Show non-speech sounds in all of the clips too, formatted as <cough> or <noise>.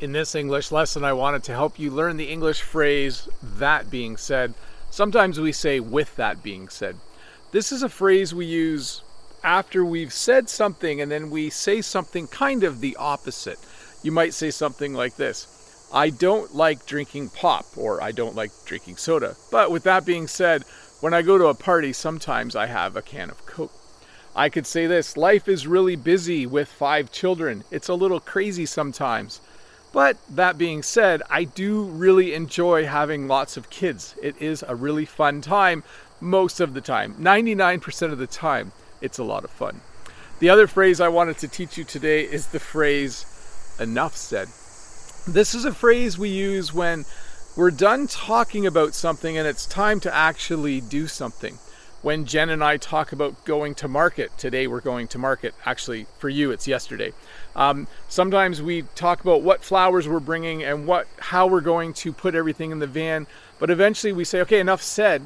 In this English lesson, I wanted to help you learn the English phrase, that being said. Sometimes we say, with that being said. This is a phrase we use after we've said something and then we say something kind of the opposite. You might say something like this I don't like drinking pop, or I don't like drinking soda. But with that being said, when I go to a party, sometimes I have a can of Coke. I could say this life is really busy with five children. It's a little crazy sometimes. But that being said, I do really enjoy having lots of kids. It is a really fun time most of the time. 99% of the time, it's a lot of fun. The other phrase I wanted to teach you today is the phrase enough said. This is a phrase we use when we're done talking about something and it's time to actually do something when Jen and I talk about going to market, today we're going to market. Actually, for you, it's yesterday. Um, sometimes we talk about what flowers we're bringing and what how we're going to put everything in the van. But eventually, we say, okay, enough said.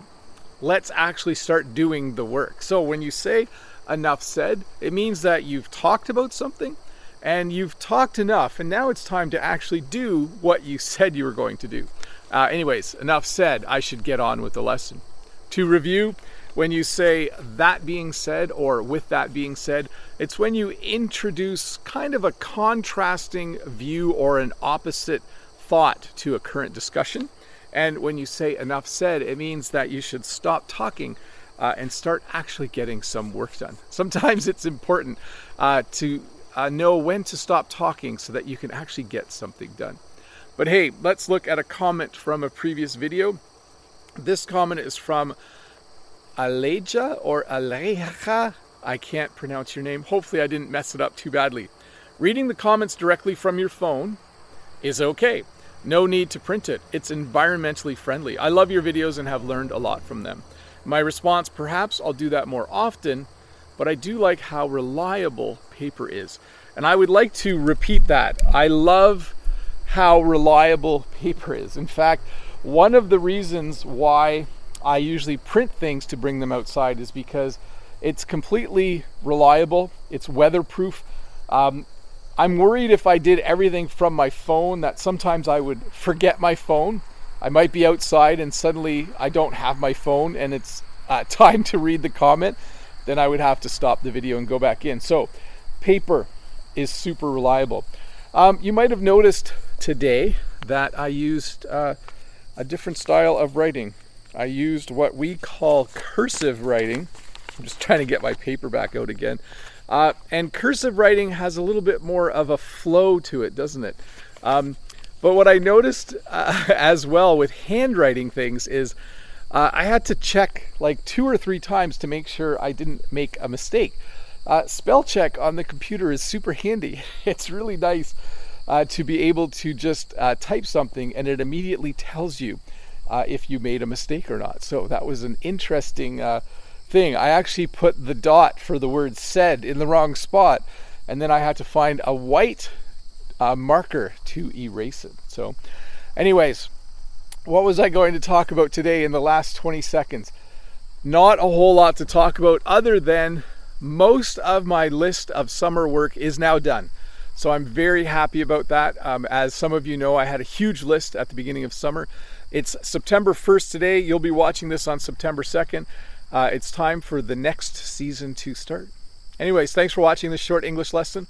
Let's actually start doing the work. So when you say enough said, it means that you've talked about something and you've talked enough, and now it's time to actually do what you said you were going to do. Uh, anyways, enough said. I should get on with the lesson. To review, when you say that being said or with that being said, it's when you introduce kind of a contrasting view or an opposite thought to a current discussion. And when you say enough said, it means that you should stop talking uh, and start actually getting some work done. <laughs> Sometimes it's important uh, to uh, know when to stop talking so that you can actually get something done. But hey, let's look at a comment from a previous video. This comment is from Aleja or Aleja. I can't pronounce your name. Hopefully, I didn't mess it up too badly. Reading the comments directly from your phone is okay. No need to print it. It's environmentally friendly. I love your videos and have learned a lot from them. My response perhaps I'll do that more often, but I do like how reliable paper is. And I would like to repeat that. I love how reliable <laughs> paper is. In fact, one of the reasons why I usually print things to bring them outside is because it's completely reliable, it's weatherproof. Um, I'm worried if I did everything from my phone that sometimes I would forget my phone. I might be outside and suddenly I don't have my phone and it's uh, <laughs> time to read the comment. Then I would have to stop the video and go back in. So, paper is super reliable. Um, you might have noticed today that I used uh, a different style of writing. I used what we call cursive writing. I'm just trying to get my paper back out again. Uh, and cursive writing has a little bit more of a flow to it, doesn't it? Um, but what I noticed uh, <laughs> as well with handwriting things is uh, I had to check like two or three times to make sure I didn't make a mistake. Uh, spell check on the computer is super handy. <laughs> It's really nice uh, to be able to just uh, type something and it immediately tells you uh, if you made a mistake or not. So that was an interesting uh, thing. I actually put the dot for the word said in the wrong spot, and then I had to find a white uh, marker to erase it. So, anyways, what was I going to talk about today in the last 20 seconds? Not a whole lot to talk about other than most of my list of summer work is now done. So I'm very happy about that. Um, as some of you know, I had a huge list at the beginning of summer. It's September 1st today. You'll be watching this on September 2nd. Uh, it's time for the next season to start. Anyways, thanks for watching this short English lesson.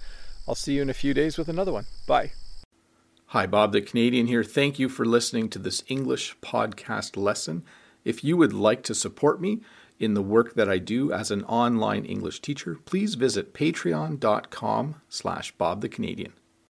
I'll see you in a few days with another one. Bye. Hi, Bob the Canadian here. Thank you for listening to this English podcast lesson. If you would like to support me in the work that I do as an online English teacher, please visit patreon.com slash Bob the Canadian.